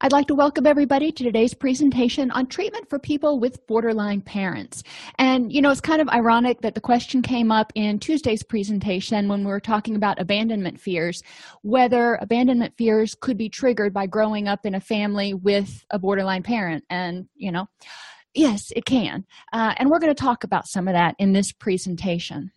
I'd like to welcome everybody to today's presentation on treatment for people with borderline parents. And, you know, it's kind of ironic that the question came up in Tuesday's presentation when we were talking about abandonment fears, whether abandonment fears could be triggered by growing up in a family with a borderline parent. And, you know, yes, it can. Uh, and we're going to talk about some of that in this presentation.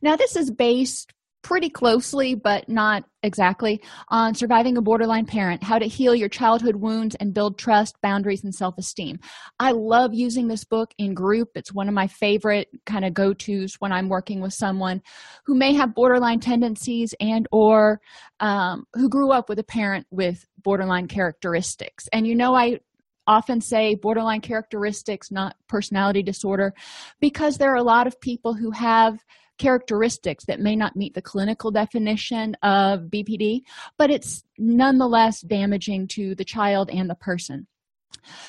Now, this is based pretty closely, but not exactly, on surviving a borderline parent, how to heal your childhood wounds and build trust, boundaries, and self esteem. I love using this book in group. It's one of my favorite kind of go tos when I'm working with someone who may have borderline tendencies and or um, who grew up with a parent with borderline characteristics. And you know, I often say borderline characteristics, not personality disorder, because there are a lot of people who have characteristics that may not meet the clinical definition of BPD, but it's nonetheless damaging to the child and the person.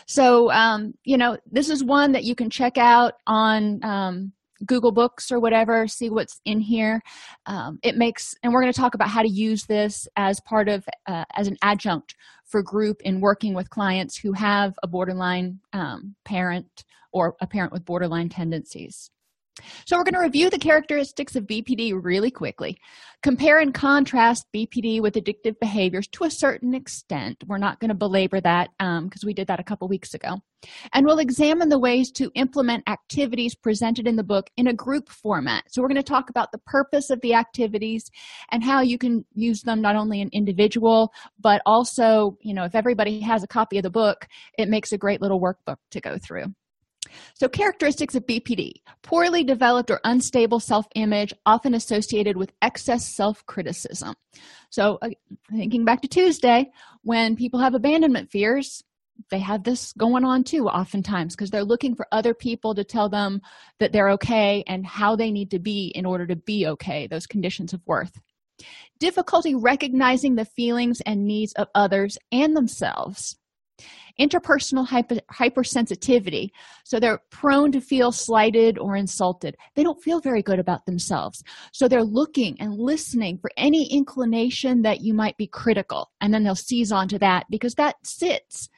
So, um, you know, this is one that you can check out on um, Google Books or whatever, see what's in here. Um, it makes, and we're going to talk about how to use this as part of, uh, as an adjunct for group in working with clients who have a borderline um, parent or a parent with borderline tendencies. So, we're going to review the characteristics of BPD really quickly. Compare and contrast BPD with addictive behaviors to a certain extent. We're not going to belabor that because um, we did that a couple weeks ago. And we'll examine the ways to implement activities presented in the book in a group format. So, we're going to talk about the purpose of the activities and how you can use them not only in individual, but also, you know, if everybody has a copy of the book, it makes a great little workbook to go through. So, characteristics of BPD poorly developed or unstable self image, often associated with excess self criticism. So, uh, thinking back to Tuesday, when people have abandonment fears, they have this going on too, oftentimes, because they're looking for other people to tell them that they're okay and how they need to be in order to be okay, those conditions of worth. Difficulty recognizing the feelings and needs of others and themselves interpersonal hyper, hypersensitivity. So they're prone to feel slighted or insulted. They don't feel very good about themselves. So they're looking and listening for any inclination that you might be critical. And then they'll seize onto that because that sits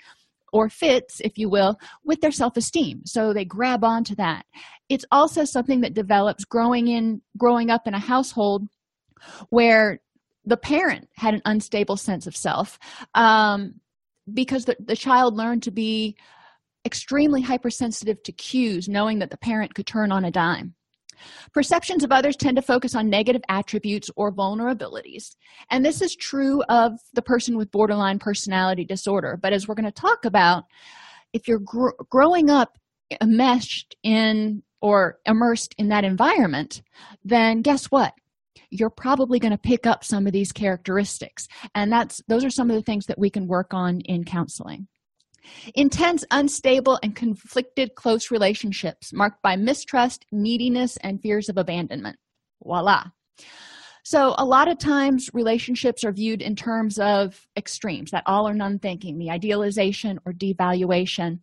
or fits if you will with their self-esteem. So they grab onto that. It's also something that develops growing in growing up in a household where the parent had an unstable sense of self. Um, because the, the child learned to be extremely hypersensitive to cues, knowing that the parent could turn on a dime. Perceptions of others tend to focus on negative attributes or vulnerabilities. And this is true of the person with borderline personality disorder. But as we're going to talk about, if you're gr- growing up enmeshed in or immersed in that environment, then guess what? You're probably going to pick up some of these characteristics. And that's those are some of the things that we can work on in counseling. Intense unstable and conflicted close relationships marked by mistrust neediness and fears of abandonment. Voila. So a lot of times relationships are viewed in terms of extremes that all or none thinking the idealization or devaluation.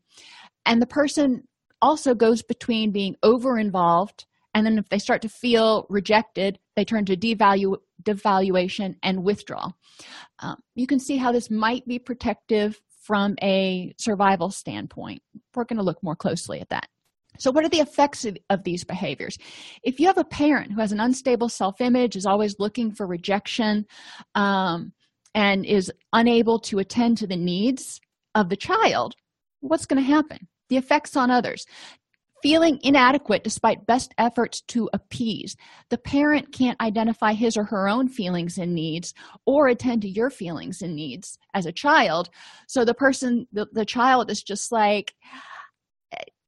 And the person also goes between being over involved and then if they start to feel rejected they turn to devaluation and withdrawal. Um, you can see how this might be protective from a survival standpoint. We're going to look more closely at that. So what are the effects of, of these behaviors? If you have a parent who has an unstable self-image is always looking for rejection um, and is unable to attend to the needs of the child what's going to happen? The effects on others feeling inadequate despite best efforts to appease. The parent can't identify his or her own feelings and needs or attend to your feelings and needs as a child. So the person, the, the child is just like,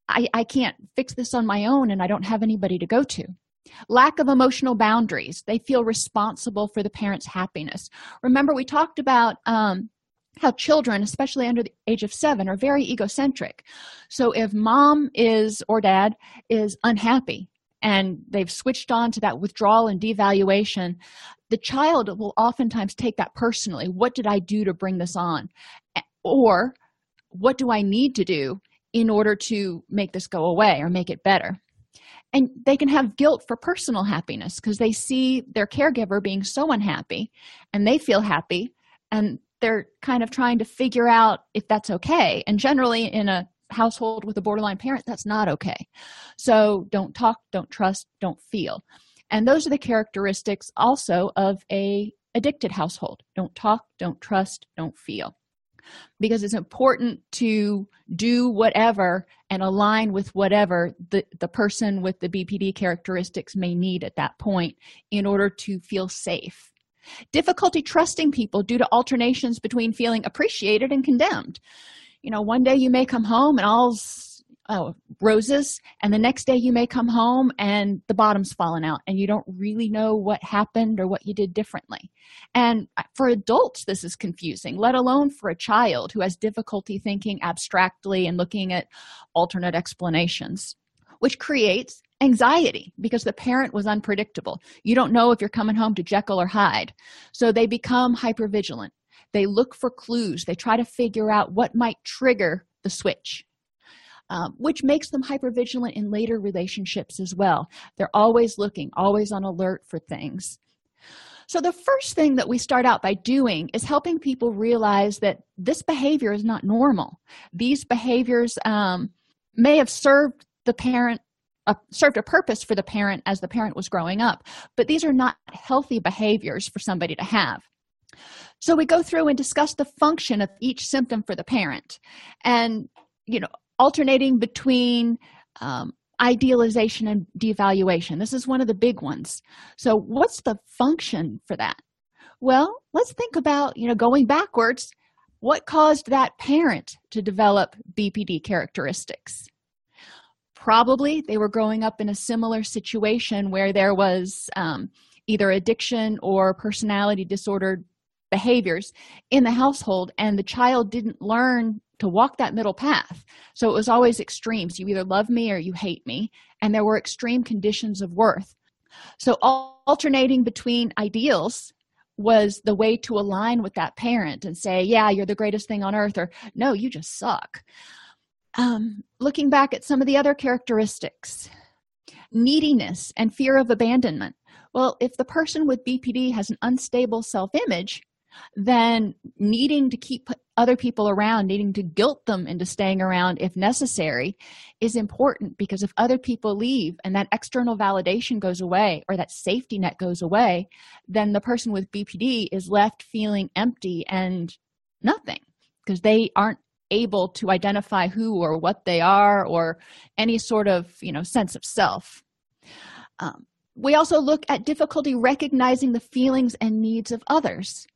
I, I can't fix this on my own and I don't have anybody to go to. Lack of emotional boundaries. They feel responsible for the parent's happiness. Remember, we talked about um, how children, especially under the age of seven, are very egocentric. So if mom is or dad is unhappy and they've switched on to that withdrawal and devaluation, the child will oftentimes take that personally. What did I do to bring this on? Or what do I need to do in order to make this go away or make it better? And they can have guilt for personal happiness because they see their caregiver being so unhappy and they feel happy and they're kind of trying to figure out if that's okay. And generally in a household with a borderline parent that's not okay. So don't talk don't trust don't feel. And those are the characteristics also of a addicted household. Don't talk don't trust don't feel. Because it's important to do whatever and align with whatever the, the person with the bpd characteristics may need at that point in order to feel safe difficulty trusting people due to alternations between feeling appreciated and condemned. You know one day you may come home and all's oh, roses and the next day you may come home and the bottom's fallen out and you don't really know what happened or what you did differently. And uh, for adults this is confusing let alone for a child who has difficulty thinking abstractly and looking at alternate explanations which creates anxiety because the parent was unpredictable. You don't know if you're coming home to jekyll or hyde. So they become hypervigilant. They look for clues. They try to figure out what might trigger the switch um, which makes them hypervigilant in later relationships as well. They're always looking always on alert for things. So the first thing that we start out by doing is helping people realize that this behavior is not normal. These behaviors um, may have served the parent uh, served a purpose for the parent as the parent was growing up. But these are not healthy behaviors for somebody to have. So we go through and discuss the function of each symptom for the parent and you know alternating between um, idealization and devaluation. This is one of the big ones. So what's the function for that? Well let's think about you know going backwards. What caused that parent to develop bpd characteristics probably they were growing up in a similar situation where there was um, either addiction or personality disordered behaviors in the household and the child didn't learn to walk that middle path. So it was always extremes. You either love me or you hate me and there were extreme conditions of worth. So alternating between ideals was the way to align with that parent and say yeah you're the greatest thing on earth or no you just suck um, looking back at some of the other characteristics neediness and fear of abandonment. Well if the person with bpd has an unstable self-image then needing to keep other people around needing to guilt them into staying around if necessary is important because if other people leave and that external validation goes away or that safety net goes away then the person with bpd is left feeling empty and nothing because they aren't able to identify who or what they are or any sort of you know sense of self. Um, we also look at difficulty recognizing the feelings and needs of others.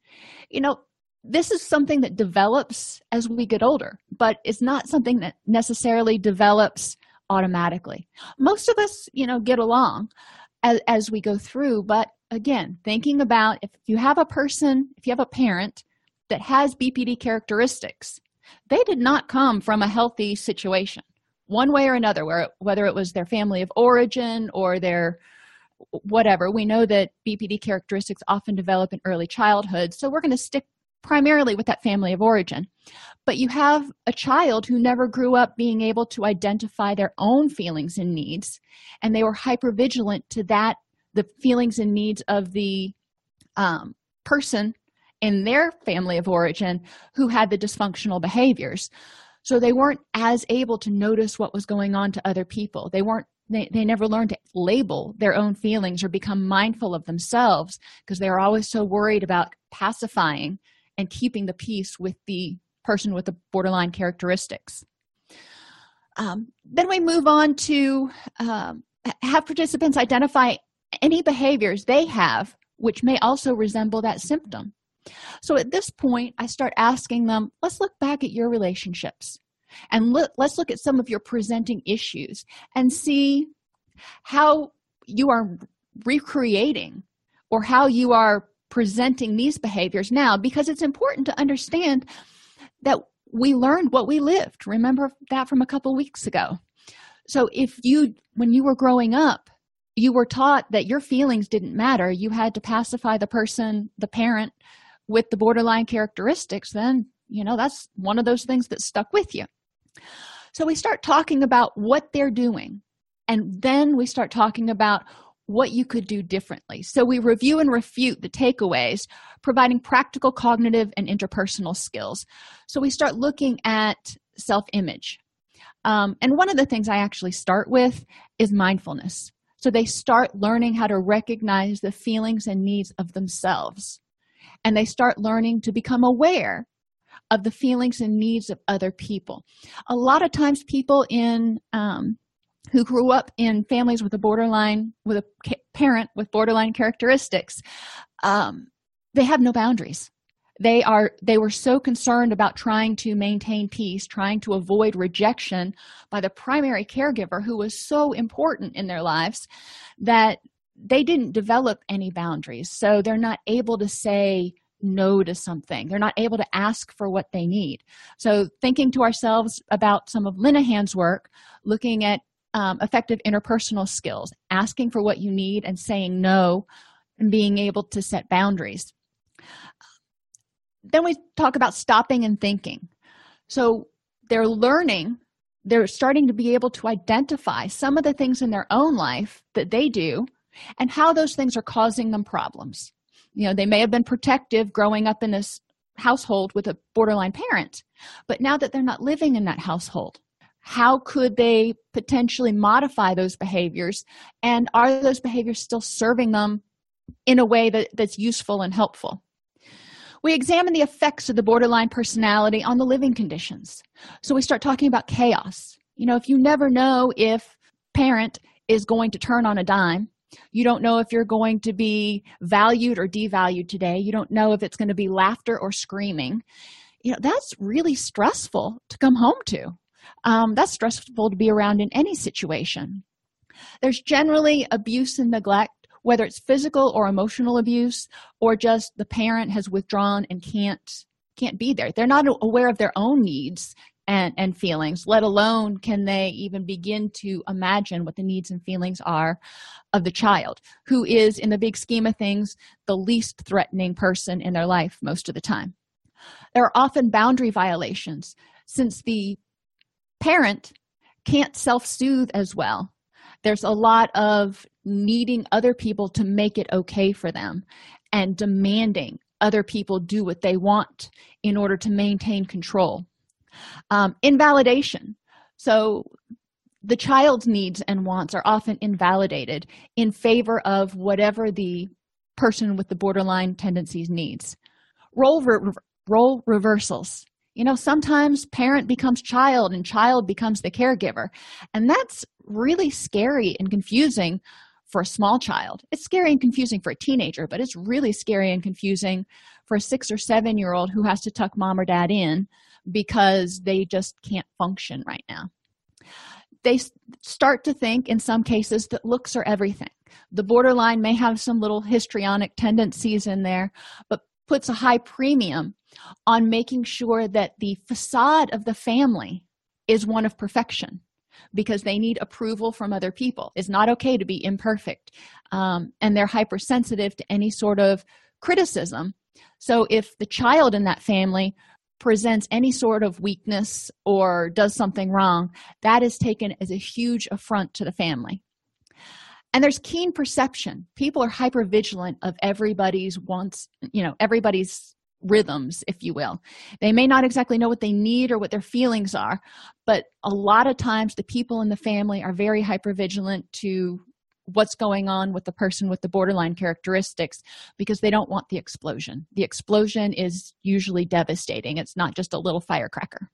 You know this is something that develops as we get older but it's not something that necessarily develops automatically. Most of us you know get along as, as we go through but again thinking about if you have a person if you have a parent that has bpd characteristics they did not come from a healthy situation one way or another where whether it was their family of origin or their whatever. We know that bpd characteristics often develop in early childhood so we're going to stick primarily with that family of origin. But you have a child who never grew up being able to identify their own feelings and needs and they were hyper vigilant to that the feelings and needs of the um, person in their family of origin who had the dysfunctional behaviors. So they weren't as able to notice what was going on to other people. They weren't they, they never learned to label their own feelings or become mindful of themselves because they were always so worried about pacifying and keeping the peace with the person with the borderline characteristics. Um, then we move on to um, have participants identify any behaviors they have which may also resemble that symptom. So at this point, I start asking them, let's look back at your relationships and look, let's look at some of your presenting issues and see how you are recreating or how you are presenting these behaviors now. Because it's important to understand that we learned what we lived. Remember that from a couple weeks ago. So if you when you were growing up you were taught that your feelings didn't matter. You had to pacify the person the parent with the borderline characteristics then you know that's one of those things that stuck with you. So we start talking about what they're doing and then we start talking about what you could do differently. So we review and refute the takeaways providing practical cognitive and interpersonal skills. So we start looking at self-image. Um, and one of the things i actually start with is mindfulness. So they start learning how to recognize the feelings and needs of themselves and they start learning to become aware of the feelings and needs of other people. A lot of times people in um, who grew up in families with a borderline with a parent with borderline characteristics um, they have no boundaries. They are they were so concerned about trying to maintain peace trying to avoid rejection by the primary caregiver who was so important in their lives that they didn't develop any boundaries so they're not able to say no to something. They're not able to ask for what they need. So thinking to ourselves about some of linehan's work looking at um, effective interpersonal skills asking for what you need and saying no and being able to set boundaries. Then we talk about stopping and thinking. So they're learning they're starting to be able to identify some of the things in their own life that they do and how those things are causing them problems. You know they may have been protective growing up in this household with a borderline parent but now that they're not living in that household how could they potentially modify those behaviors? And are those behaviors still serving them in a way that, that's useful and helpful? We examine the effects of the borderline personality on the living conditions. So we start talking about chaos. You know if you never know if parent is going to turn on a dime you don't know if you're going to be valued or devalued today. You don't know if it's going to be laughter or screaming. You know that's really stressful to come home to. Um, that's stressful to be around in any situation. There's generally abuse and neglect whether it's physical or emotional abuse or just the parent has withdrawn and can't can't be there. They're not aware of their own needs and and feelings let alone can they even begin to imagine what the needs and feelings are of the child who is in the big scheme of things the least threatening person in their life most of the time. There are often boundary violations since the parent can't self-soothe as well. There's a lot of needing other people to make it okay for them and demanding other people do what they want in order to maintain control um, invalidation. So the child's needs and wants are often invalidated in favor of whatever the person with the borderline tendencies needs. Role re- role reversals. You know sometimes parent becomes child and child becomes the caregiver. And that's really scary and confusing for a small child. It's scary and confusing for a teenager but it's really scary and confusing for a six or seven year old who has to tuck mom or dad in because they just can't function right now. They start to think in some cases that looks are everything. The borderline may have some little histrionic tendencies in there but puts a high premium on making sure that the facade of the family is one of perfection because they need approval from other people. It's not okay to be imperfect um, and they're hypersensitive to any sort of criticism. So if the child in that family presents any sort of weakness or does something wrong that is taken as a huge affront to the family. And there's keen perception. People are hyper vigilant of everybody's wants you know everybody's rhythms if you will. They may not exactly know what they need or what their feelings are but a lot of times the people in the family are very hyper vigilant to what's going on with the person with the borderline characteristics because they don't want the explosion the explosion is usually devastating it's not just a little firecracker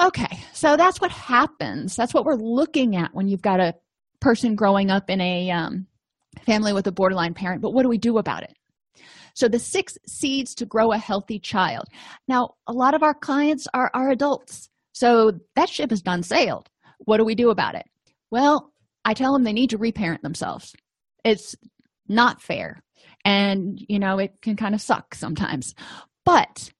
Okay, so that's what happens. That's what we're looking at when you've got a person growing up in a um, family with a borderline parent. But what do we do about it? So, the six seeds to grow a healthy child. Now, a lot of our clients are, are adults. So, that ship has done sailed. What do we do about it? Well, I tell them they need to reparent themselves. It's not fair. And, you know, it can kind of suck sometimes. But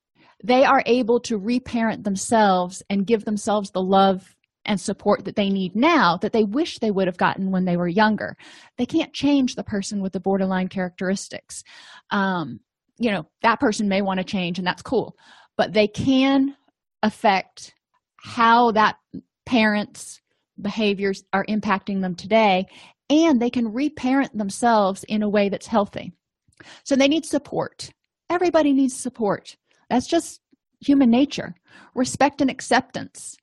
they are able to reparent themselves and give themselves the love and support that they need now that they wish they would have gotten when they were younger. They can't change the person with the borderline characteristics. Um, you know, that person may want to change, and that's cool, but they can affect how that parent's behaviors are impacting them today, and they can reparent themselves in a way that's healthy. So they need support. Everybody needs support. That's just human nature. Respect and acceptance.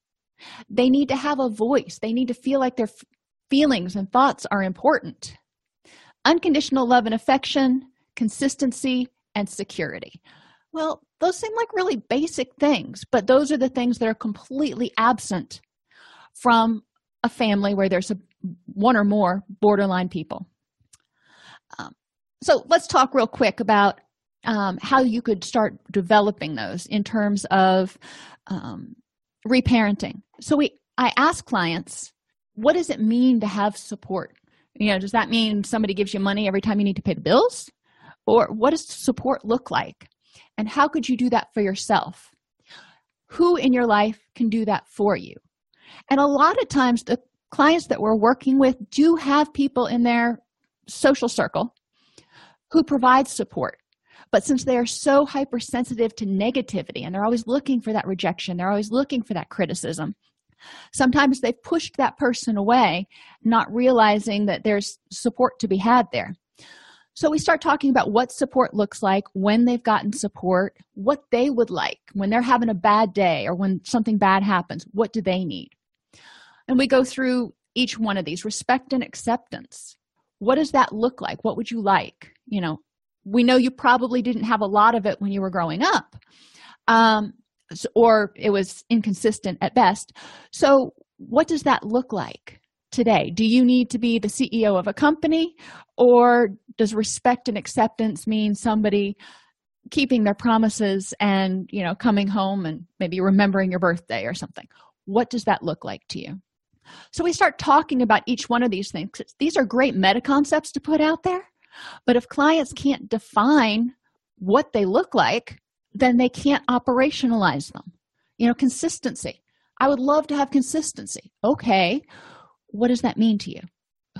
They need to have a voice. They need to feel like their feelings and thoughts are important. Unconditional love and affection, consistency, and security. Well, those seem like really basic things, but those are the things that are completely absent from a family where there's a, one or more borderline people. Um, so let's talk real quick about um, how you could start developing those in terms of um, reparenting. So we i ask clients what does it mean to have support? You know does that mean somebody gives you money every time you need to pay the bills? Or what does support look like? And how could you do that for yourself? Who in your life can do that for you and a lot of times the clients that we're working with do have people in their social circle who provide support but since they are so hypersensitive to negativity and they're always looking for that rejection, they're always looking for that criticism, sometimes they've pushed that person away, not realizing that there's support to be had there. So we start talking about what support looks like when they've gotten support, what they would like when they're having a bad day or when something bad happens, what do they need? And we go through each one of these respect and acceptance. What does that look like? What would you like? You know, we know you probably didn't have a lot of it when you were growing up um, or it was inconsistent at best so what does that look like today do you need to be the ceo of a company or does respect and acceptance mean somebody keeping their promises and you know coming home and maybe remembering your birthday or something what does that look like to you so we start talking about each one of these things these are great meta concepts to put out there but if clients can't define what they look like, then they can't operationalize them. You know, consistency. I would love to have consistency. Okay, what does that mean to you?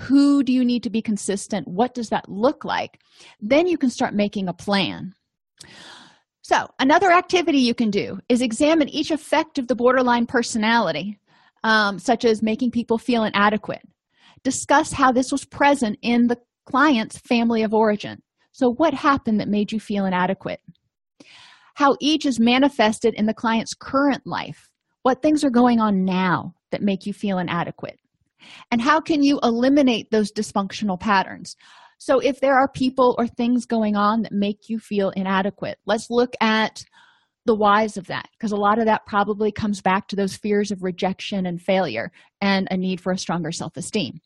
Who do you need to be consistent? What does that look like? Then you can start making a plan. So, another activity you can do is examine each effect of the borderline personality, um, such as making people feel inadequate. Discuss how this was present in the client's family of origin. So, what happened that made you feel inadequate? How each is manifested in the client's current life. What things are going on now that make you feel inadequate? And how can you eliminate those dysfunctional patterns? So, if there are people or things going on that make you feel inadequate, let's look at the whys of that because a lot of that probably comes back to those fears of rejection and failure and a need for a stronger self esteem.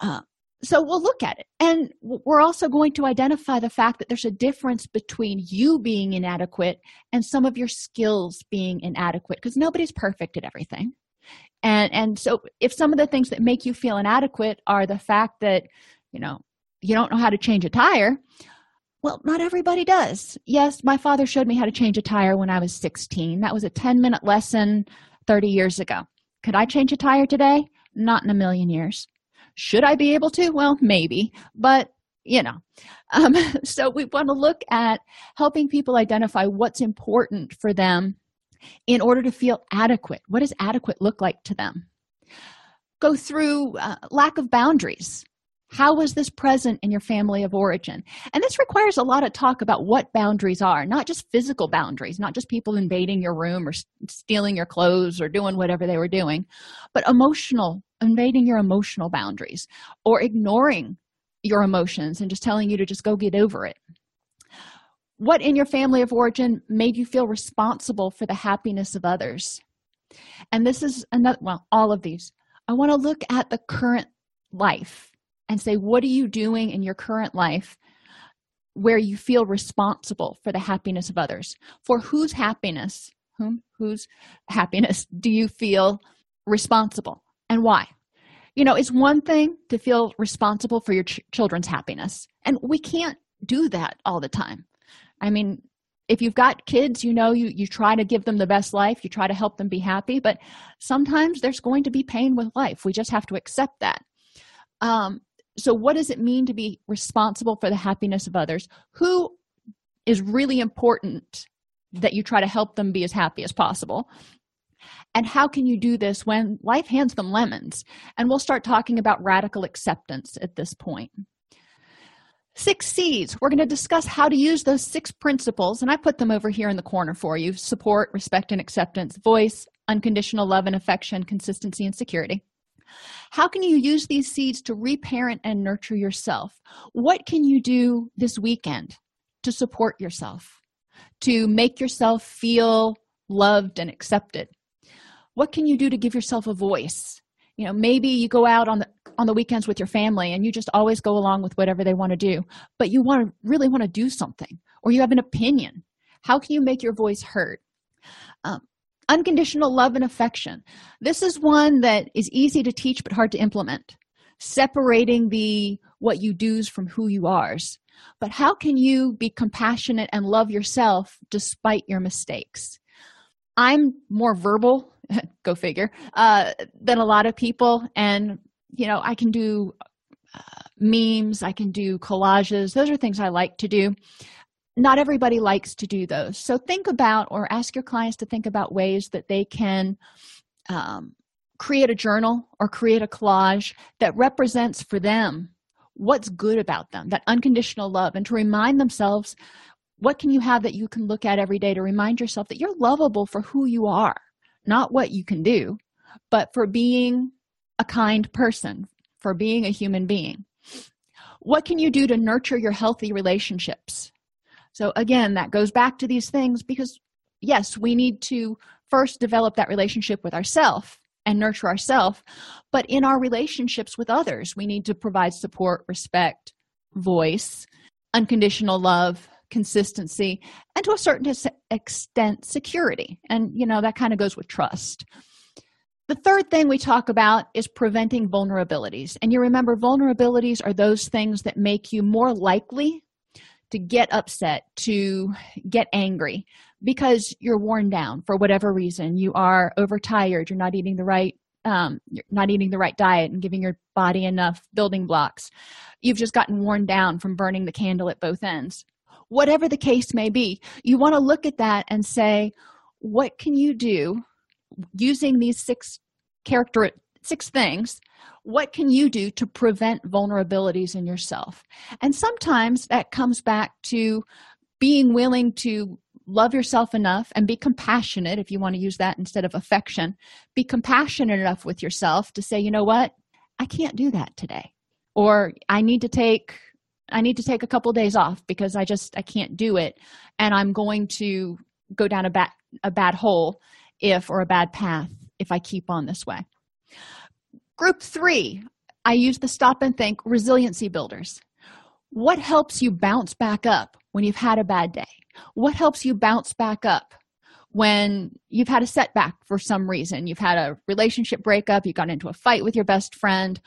Uh, so we'll look at it and we're also going to identify the fact that there's a difference between you being inadequate and some of your skills being inadequate because nobody's perfect at everything and and so if some of the things that make you feel inadequate are the fact that you know you don't know how to change a tire well not everybody does yes my father showed me how to change a tire when i was 16 that was a 10 minute lesson 30 years ago could i change a tire today not in a million years should I be able to? Well, maybe, but you know. Um, so we want to look at helping people identify what's important for them in order to feel adequate. What does adequate look like to them? Go through uh, lack of boundaries. How was this present in your family of origin? And this requires a lot of talk about what boundaries are, not just physical boundaries, not just people invading your room or stealing your clothes or doing whatever they were doing, but emotional, invading your emotional boundaries or ignoring your emotions and just telling you to just go get over it. What in your family of origin made you feel responsible for the happiness of others? and this is another well all of these i want to look at the current life and say what are you doing in your current life where you feel responsible for the happiness of others? For whose happiness whom whose happiness do you feel responsible and why? You know it's one thing to feel responsible for your ch- children's happiness and we can't do that all the time. I mean if you've got kids you know you you try to give them the best life you try to help them be happy but sometimes there's going to be pain with life. We just have to accept that. Um so what does it mean to be responsible for the happiness of others? Who is really important that you try to help them be as happy as possible? And how can you do this when life hands them lemons? And we'll start talking about radical acceptance at this point. Six c's. We're going to discuss how to use those six principles and i put them over here in the corner for you. Support respect and acceptance. Voice unconditional love and affection consistency and security how can you use these seeds to reparent and nurture yourself? What can you do this weekend to support yourself to make yourself feel loved and accepted? What can you do to give yourself a voice? You know maybe you go out on the on the weekends with your family and you just always go along with whatever they want to do but you want to really want to do something or you have an opinion. How can you make your voice heard? Um, unconditional love and affection. This is one that is easy to teach but hard to implement. Separating the what you do's from who you are's but how can you be compassionate and love yourself despite your mistakes? I'm more verbal go figure uh, than a lot of people. And you know i can do uh, memes i can do collages. Those are things i like to do not everybody likes to do those. So think about or ask your clients to think about ways that they can um, create a journal or create a collage that represents for them what's good about them that unconditional love and to remind themselves what can you have that you can look at every day to remind yourself that you're lovable for who you are not what you can do but for being a kind person for being a human being. What can you do to nurture your healthy relationships so again that goes back to these things because yes we need to first develop that relationship with ourselves and nurture ourselves but in our relationships with others we need to provide support respect voice unconditional love consistency and to a certain extent security. And you know that kind of goes with trust. The third thing we talk about is preventing vulnerabilities. And you remember vulnerabilities are those things that make you more likely to get upset to get angry because you're worn down for whatever reason. You are overtired. You're not eating the right um, you're not eating the right diet and giving your body enough building blocks. You've just gotten worn down from burning the candle at both ends. Whatever the case may be you want to look at that and say what can you do using these six character six things what can you do to prevent vulnerabilities in yourself? And sometimes that comes back to being willing to love yourself enough and be compassionate if you want to use that instead of affection be compassionate enough with yourself to say you know what? I can't do that today. Or i need to take i need to take a couple days off because i just i can't do it and i'm going to go down a bad a bad hole if or a bad path if i keep on this way group three i use the stop and think resiliency builders. What helps you bounce back up when you've had a bad day? What helps you bounce back up when you've had a setback for some reason? You've had a relationship breakup you got into a fight with your best friend.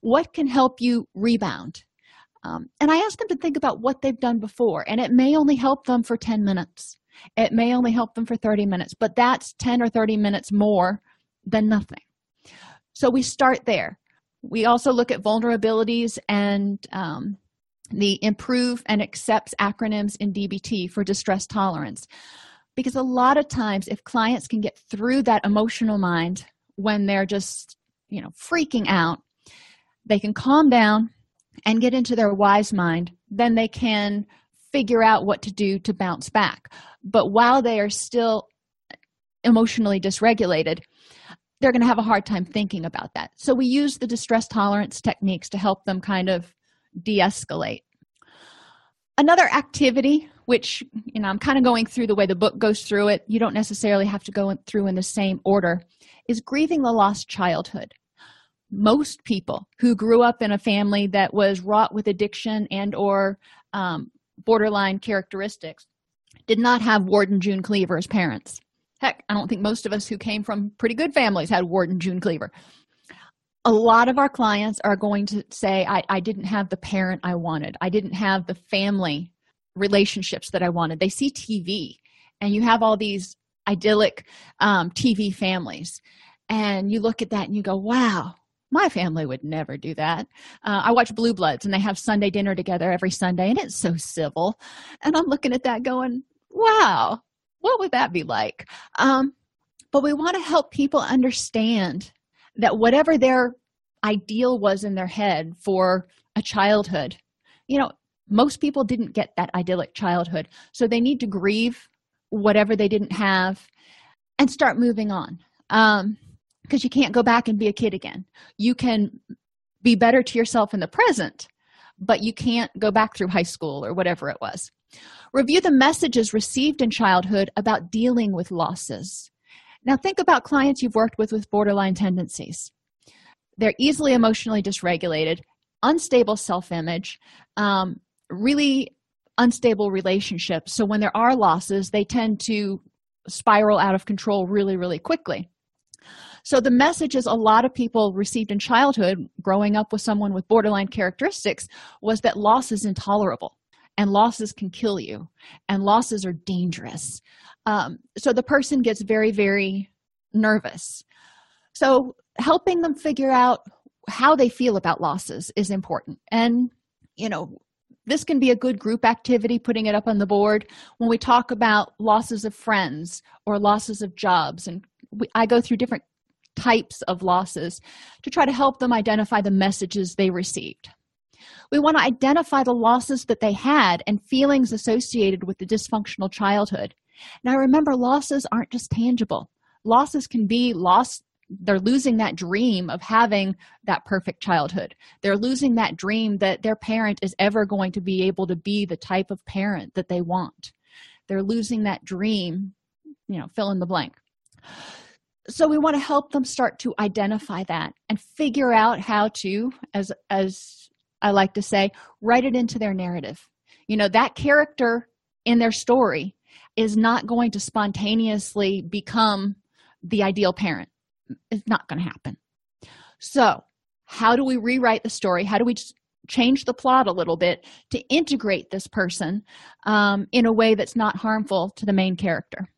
What can help you rebound? Um, and i ask them to think about what they've done before and it may only help them for 10 minutes. It may only help them for 30 minutes but that's 10 or 30 minutes more than nothing so we start there we also look at vulnerabilities and um, the improve and accepts acronyms in dbt for distress tolerance because a lot of times if clients can get through that emotional mind when they're just you know freaking out they can calm down and get into their wise mind, then they can figure out what to do to bounce back. But while they are still emotionally dysregulated, they're going to have a hard time thinking about that. So we use the distress tolerance techniques to help them kind of de escalate. another activity which you know i'm kind of going through the way the book goes through it you don't necessarily have to go through in the same order is grieving the lost childhood most people who grew up in a family that was wrought with addiction and or um, borderline characteristics did not have Ward and june cleaver as parents heck i don't think most of us who came from pretty good families had ward and june cleaver. A lot of our clients are going to say I, I didn't have the parent i wanted. I didn't have the family relationships that i wanted. They see tv and you have all these idyllic um, tv families and you look at that and you go wow my family would never do that. Uh, i watch blue bloods and they have sunday dinner together every sunday and it's so civil. And i'm looking at that going wow what would that be like? Um, but we want to help people understand that whatever their ideal was in their head for a childhood you know most people didn't get that idyllic childhood. So they need to grieve whatever they didn't have and start moving on. Um, because you can't go back and be a kid again. You can be better to yourself in the present but you can't go back through high school or whatever it was review the messages received in childhood about dealing with losses. Now think about clients you've worked with with borderline tendencies. They're easily emotionally dysregulated unstable self-image um, really unstable relationships. So when there are losses they tend to spiral out of control really really quickly. So the messages a lot of people received in childhood growing up with someone with borderline characteristics was that loss is intolerable and losses can kill you and losses are dangerous. Um, so the person gets very very nervous. So helping them figure out how they feel about losses is important. And you know this can be a good group activity putting it up on the board. When we talk about losses of friends or losses of jobs and we, i go through different types of losses to try to help them identify the messages they received. We want to identify the losses that they had and feelings associated with the dysfunctional childhood. Now, remember, losses aren't just tangible. Losses can be lost, they're losing that dream of having that perfect childhood. They're losing that dream that their parent is ever going to be able to be the type of parent that they want. They're losing that dream, you know, fill in the blank so we want to help them start to identify that and figure out how to as as i like to say write it into their narrative. You know that character in their story is not going to spontaneously become the ideal parent. It's not going to happen. So how do we rewrite the story? How do we change the plot a little bit to integrate this person um, in a way that's not harmful to the main character?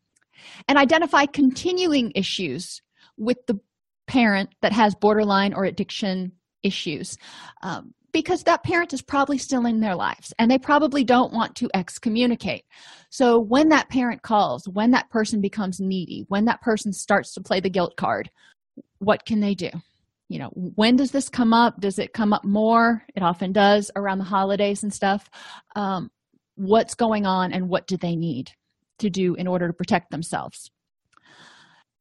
And identify continuing issues with the parent that has borderline or addiction issues. Um, because that parent is probably still in their lives and they probably don't want to excommunicate. So when that parent calls when that person becomes needy when that person starts to play the guilt card what can they do? You know when does this come up? Does it come up more? It often does around the holidays and stuff. Um, what's going on and what do they need to do in order to protect themselves.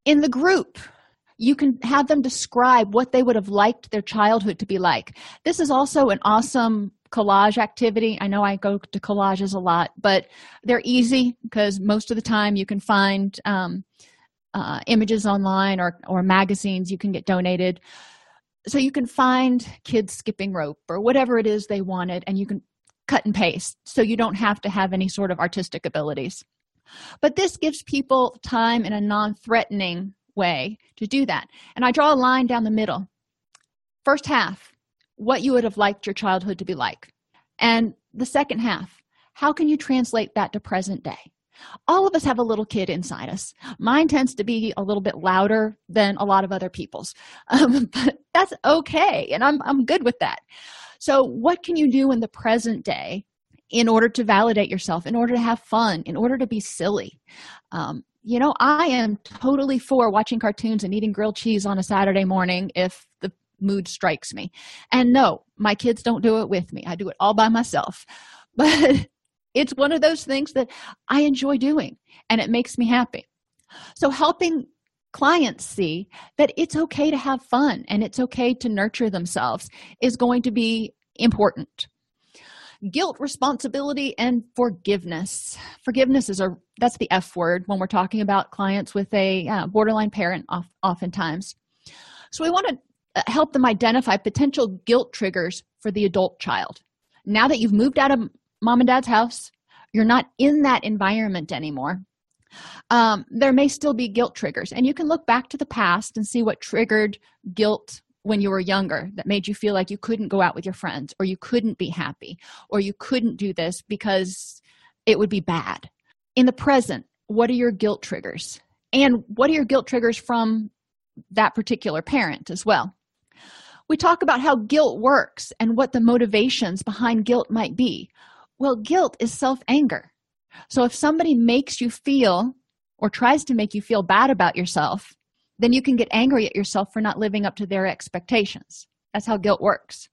In the group, you can have them describe what they would have liked their childhood to be like. This is also an awesome collage activity. I know I go to collages a lot, but they're easy because most of the time you can find um, uh, images online or, or magazines you can get donated. So you can find kids skipping rope or whatever it is they wanted, and you can cut and paste so you don't have to have any sort of artistic abilities. But this gives people time in a non threatening way to do that. And I draw a line down the middle. First half, what you would have liked your childhood to be like. And the second half, how can you translate that to present day? All of us have a little kid inside us. Mine tends to be a little bit louder than a lot of other people's, um, but that's okay. And I'm, I'm good with that. So, what can you do in the present day in order to validate yourself, in order to have fun, in order to be silly. Um, you know, I am totally for watching cartoons and eating grilled cheese on a Saturday morning if the mood strikes me. And no, my kids don't do it with me. I do it all by myself. But it's one of those things that I enjoy doing and it makes me happy. So, helping clients see that it's okay to have fun and it's okay to nurture themselves is going to be important guilt responsibility and forgiveness. Forgiveness is a that's the f word when we're talking about clients with a uh, borderline parent oftentimes. So we want to uh, help them identify potential guilt triggers for the adult child. Now that you've moved out of mom and dad's house you're not in that environment anymore. Um, there may still be guilt triggers and you can look back to the past and see what triggered guilt when you were younger that made you feel like you couldn't go out with your friends or you couldn't be happy or you couldn't do this because it would be bad. In the present what are your guilt triggers? And what are your guilt triggers from that particular parent as well? We talk about how guilt works and what the motivations behind guilt might be. Well guilt is self-anger. So if somebody makes you feel or tries to make you feel bad about yourself then you can get angry at yourself for not living up to their expectations. That's how guilt works.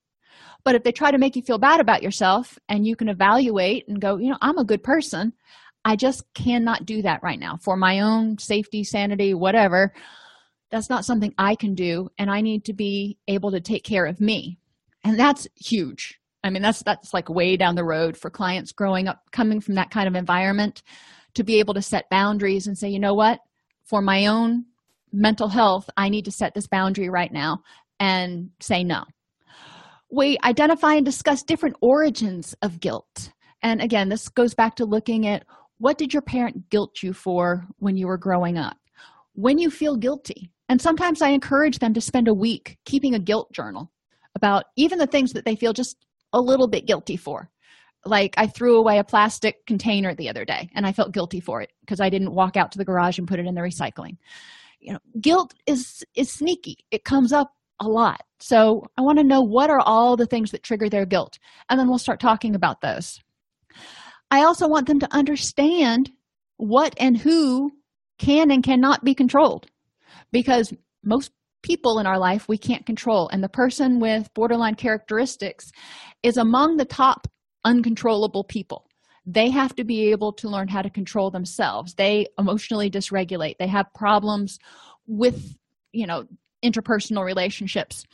But if they try to make you feel bad about yourself and you can evaluate and go you know i'm a good person. I just cannot do that right now for my own safety sanity whatever. That's not something i can do and i need to be able to take care of me. And that's huge. I mean that's that's like way down the road for clients growing up coming from that kind of environment to be able to set boundaries and say you know what? For my own mental health i need to set this boundary right now and say no. We identify and discuss different origins of guilt. And again this goes back to looking at what did your parent guilt you for when you were growing up? When you feel guilty and sometimes i encourage them to spend a week keeping a guilt journal about even the things that they feel just a little bit guilty for. Like i threw away a plastic container the other day and i felt guilty for it because i didn't walk out to the garage and put it in the recycling you know guilt is is sneaky. It comes up a lot. So i want to know what are all the things that trigger their guilt and then we'll start talking about those. I also want them to understand what and who can and cannot be controlled because most people in our life we can't control and the person with borderline characteristics is among the top uncontrollable people they have to be able to learn how to control themselves. They emotionally dysregulate. They have problems with you know interpersonal relationships.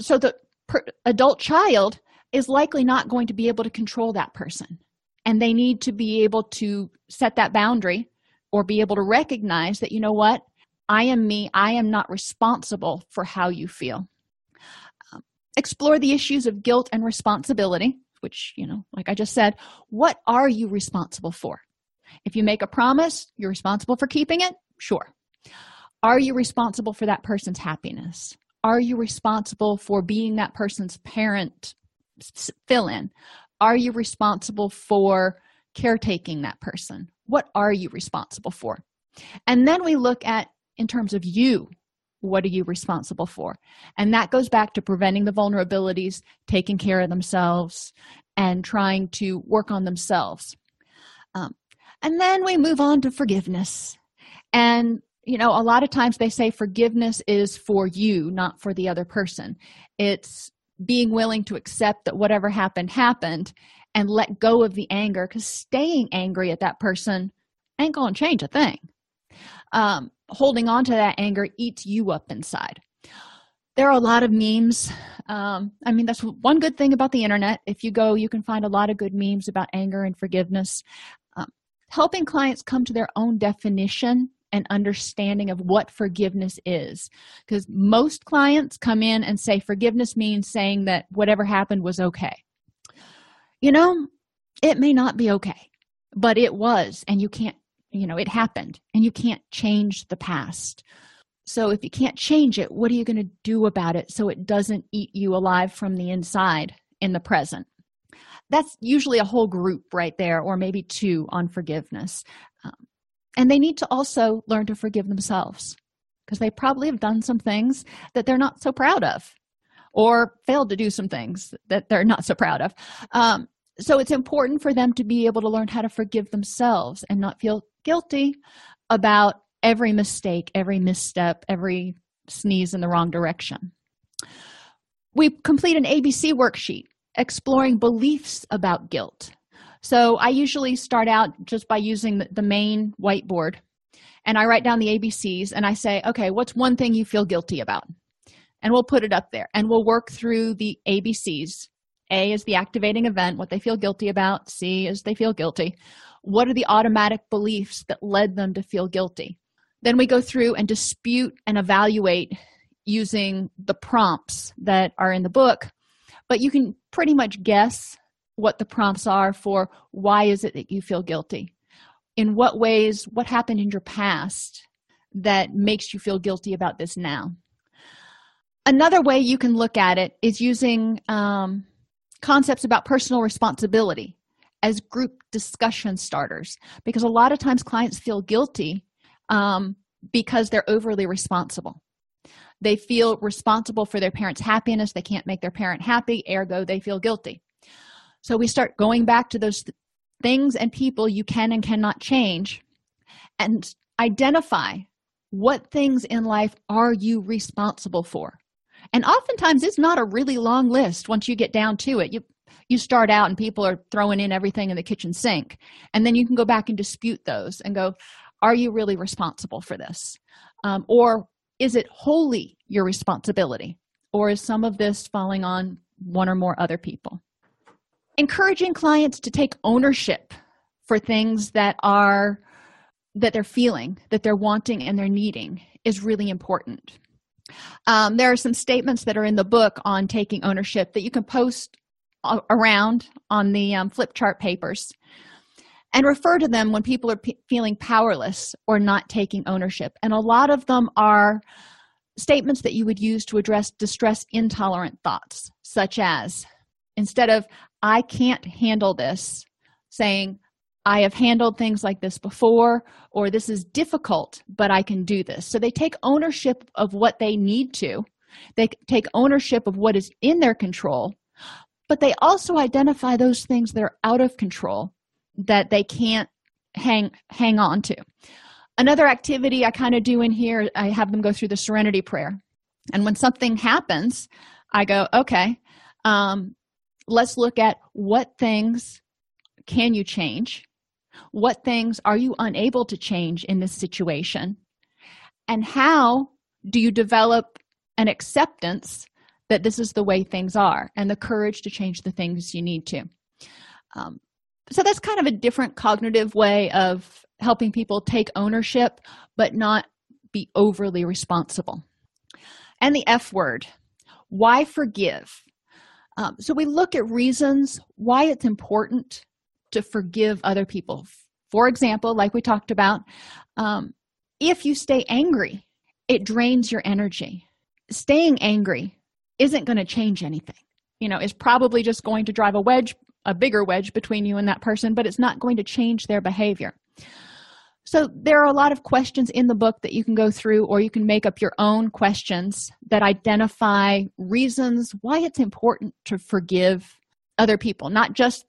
So the per- adult child is likely not going to be able to control that person. And they need to be able to set that boundary or be able to recognize that you know what? I am me. I am not responsible for how you feel. Um, explore the issues of guilt and responsibility which you know like i just said what are you responsible for? If you make a promise you're responsible for keeping it? Sure. Are you responsible for that person's happiness? Are you responsible for being that person's parent fill in are you responsible for caretaking that person? What are you responsible for? And then we look at in terms of you what are you responsible for? And that goes back to preventing the vulnerabilities taking care of themselves and trying to work on themselves. Um, and then we move on to forgiveness. And you know a lot of times they say forgiveness is for you not for the other person. It's being willing to accept that whatever happened happened and let go of the anger because staying angry at that person ain't gonna change a thing um, holding on to that anger eats you up inside. There are a lot of memes. Um, i mean that's one good thing about the internet. If you go you can find a lot of good memes about anger and forgiveness. Um, helping clients come to their own definition and understanding of what forgiveness is. Because most clients come in and say forgiveness means saying that whatever happened was okay. You know it may not be okay but it was and you can't you know it happened and you can't change the past. So if you can't change it what are you going to do about it so it doesn't eat you alive from the inside in the present? That's usually a whole group right there or maybe two on forgiveness. Um, and they need to also learn to forgive themselves because they probably have done some things that they're not so proud of or failed to do some things that they're not so proud of. Um, so it's important for them to be able to learn how to forgive themselves and not feel guilty about every mistake, every misstep, every sneeze in the wrong direction. We complete an ABC worksheet exploring beliefs about guilt. So I usually start out just by using the, main whiteboard and I write down the ABCs and I say, okay, what's one thing you feel guilty about? And we'll put it up there and we'll work through the ABCs a is the activating event what they feel guilty about c is they feel guilty what are the automatic beliefs that led them to feel guilty? Then we go through and dispute and evaluate using the prompts that are in the book but you can pretty much guess what the prompts are for why is it that you feel guilty? In what ways what happened in your past that makes you feel guilty about this now? Another way you can look at it is using um, concepts about personal responsibility as group discussion starters because a lot of times clients feel guilty um, because they're overly responsible. They feel responsible for their parents happiness. They can't make their parent happy ergo they feel guilty. So we start going back to those th- things and people you can and cannot change and identify what things in life are you responsible for. And oftentimes it's not a really long list once you get down to it. You you start out and people are throwing in everything in the kitchen sink. And then you can go back and dispute those and go are you really responsible for this? Um, or is it wholly your responsibility? Or is some of this falling on one or more other people? Encouraging clients to take ownership for things that are that they're feeling that they're wanting and they're needing is really important. Um, there are some statements that are in the book on taking ownership that you can post around on the um, flip chart papers and refer to them when people are p- feeling powerless or not taking ownership. And a lot of them are statements that you would use to address distress intolerant thoughts, such as instead of, I can't handle this, saying, I have handled things like this before, or this is difficult, but I can do this. So they take ownership of what they need to, they take ownership of what is in their control, but they also identify those things that are out of control that they can't hang hang on to. Another activity i kind of do in here i have them go through the serenity prayer. And when something happens i go okay um, let's look at what things can you change? What things are you unable to change in this situation? And how do you develop an acceptance that this is the way things are and the courage to change the things you need to. Um, so that's kind of a different cognitive way of helping people take ownership but not be overly responsible. And the f word why forgive? Um, so we look at reasons why it's important to forgive other people. For example like we talked about um, if you stay angry it drains your energy. Staying angry isn't going to change anything. You know is probably just going to drive a wedge a bigger wedge between you and that person but it's not going to change their behavior. So there are a lot of questions in the book that you can go through or you can make up your own questions that identify reasons why it's important to forgive other people not just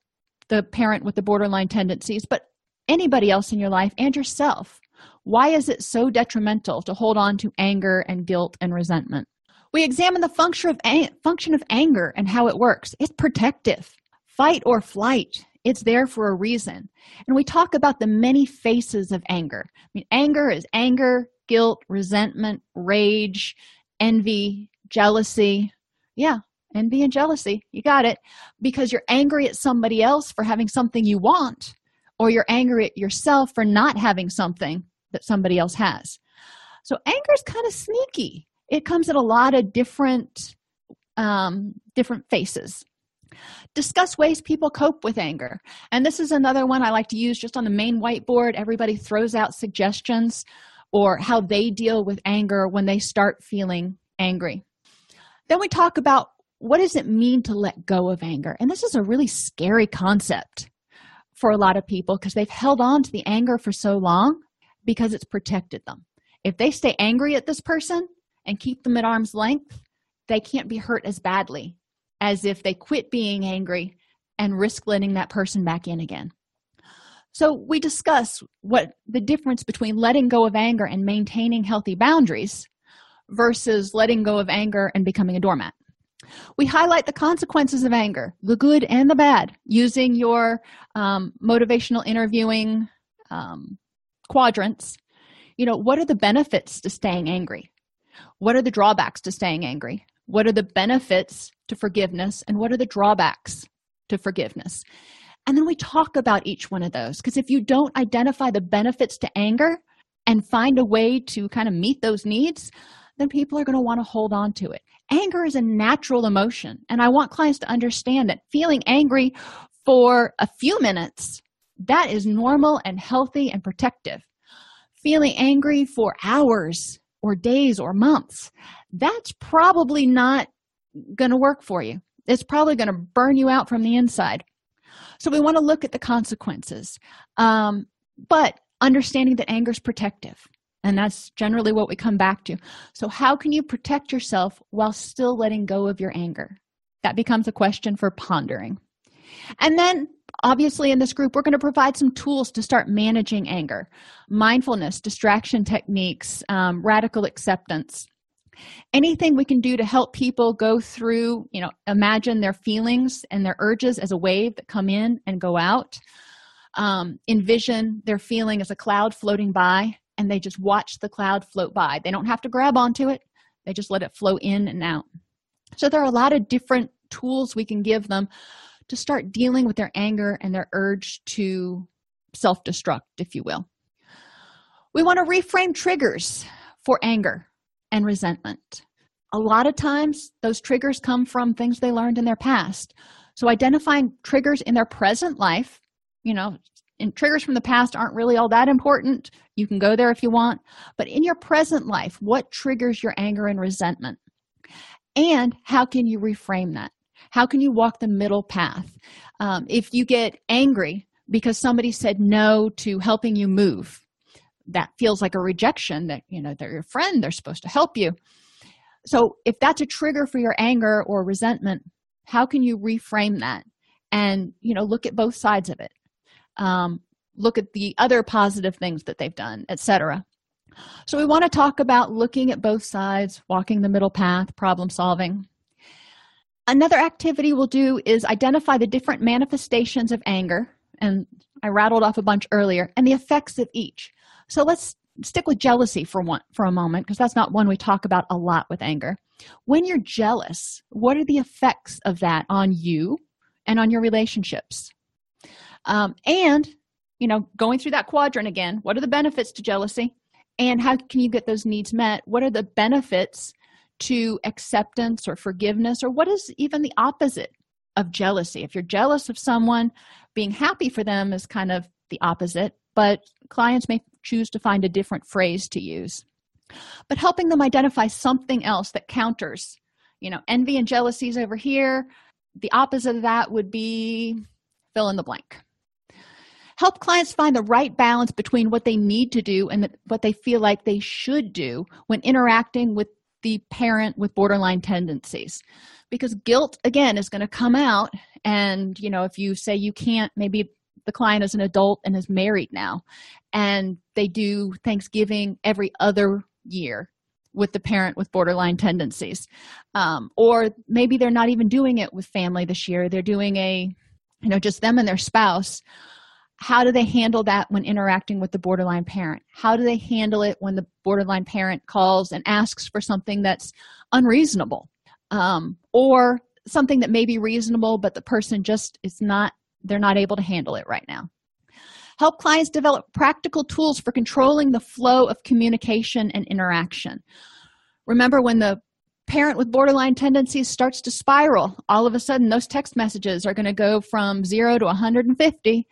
the parent with the borderline tendencies but anybody else in your life and yourself. Why is it so detrimental to hold on to anger and guilt and resentment we examine the function of, function of anger and how it works. It's protective. Fight or flight it's there for a reason. And we talk about the many faces of anger. I mean anger is anger guilt resentment rage envy jealousy. Yeah envy and jealousy. You got it. Because you're angry at somebody else for having something you want or you're angry at yourself for not having something that somebody else has. So anger is kind of sneaky it comes in a lot of different um, different faces. Discuss ways people cope with anger. And this is another one i like to use just on the main whiteboard. Everybody throws out suggestions or how they deal with anger when they start feeling angry. Then we talk about what does it mean to let go of anger? And this is a really scary concept for a lot of people because they've held on to the anger for so long because it's protected them. If they stay angry at this person and keep them at arm's length they can't be hurt as badly as if they quit being angry and risk letting that person back in again. So we discuss what the difference between letting go of anger and maintaining healthy boundaries versus letting go of anger and becoming a doormat. We highlight the consequences of anger the good and the bad using your um, motivational interviewing um, quadrants. You know what are the benefits to staying angry what are the drawbacks to staying angry what are the benefits to forgiveness and what are the drawbacks to forgiveness. And then we talk about each one of those because if you don't identify the benefits to anger and find a way to kind of meet those needs, then people are going to want to hold on to it. Anger is a natural emotion, and I want clients to understand that feeling angry for a few minutes that is normal and healthy and protective. Feeling angry for hours or days or months, that's probably not going to work for you. It's probably going to burn you out from the inside. So we want to look at the consequences. Um, but understanding that anger is protective. And that's generally what we come back to. So, how can you protect yourself while still letting go of your anger? That becomes a question for pondering. And then, obviously, in this group, we're going to provide some tools to start managing anger mindfulness, distraction techniques, um, radical acceptance. Anything we can do to help people go through, you know, imagine their feelings and their urges as a wave that come in and go out. Um, envision their feeling as a cloud floating by and they just watch the cloud float by. They don't have to grab onto it, they just let it flow in and out. So, there are a lot of different tools we can give them to start dealing with their anger and their urge to self destruct, if you will. We want to reframe triggers for anger and resentment. A lot of times, those triggers come from things they learned in their past. So, identifying triggers in their present life, you know, and triggers from the past aren't really all that important. You can go there if you want. But in your present life, what triggers your anger and resentment? And how can you reframe that? How can you walk the middle path? Um, if you get angry because somebody said no to helping you move, that feels like a rejection that, you know, they're your friend, they're supposed to help you. So if that's a trigger for your anger or resentment, how can you reframe that? And, you know, look at both sides of it um, look at the other positive things that they've done etc so we want to talk about looking at both sides walking the middle path problem solving another activity we'll do is identify the different manifestations of anger and i rattled off a bunch earlier and the effects of each. So let's stick with jealousy for one for a moment because that's not one we talk about a lot with anger. When you're jealous what are the effects of that on you and on your relationships? Um, and you know going through that quadrant again what are the benefits to jealousy? And how can you get those needs met? What are the benefits to acceptance or forgiveness or what is even the opposite of jealousy? If you're jealous of someone being happy for them is kind of the opposite but clients may choose to find a different phrase to use. But helping them identify something else that counters you know envy and jealousy is over here the opposite of that would be fill in the blank. Help clients find the right balance between what they need to do and what they feel like they should do when interacting with the parent with borderline tendencies. Because guilt again is going to come out and you know if you say you can't maybe the client is an adult and is married now and they do thanksgiving every other year with the parent with borderline tendencies. Um, or maybe they're not even doing it with family this year. They're doing a you know just them and their spouse how do they handle that when interacting with the borderline parent? How do they handle it when the borderline parent calls and asks for something that's unreasonable? Um, or something that may be reasonable but the person just is not they're not able to handle it right now. Help clients develop practical tools for controlling the flow of communication and interaction. Remember when the parent with borderline tendencies starts to spiral all of a sudden those text messages are going to go from 0 to 150